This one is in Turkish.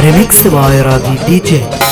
Remix by Ravi DJ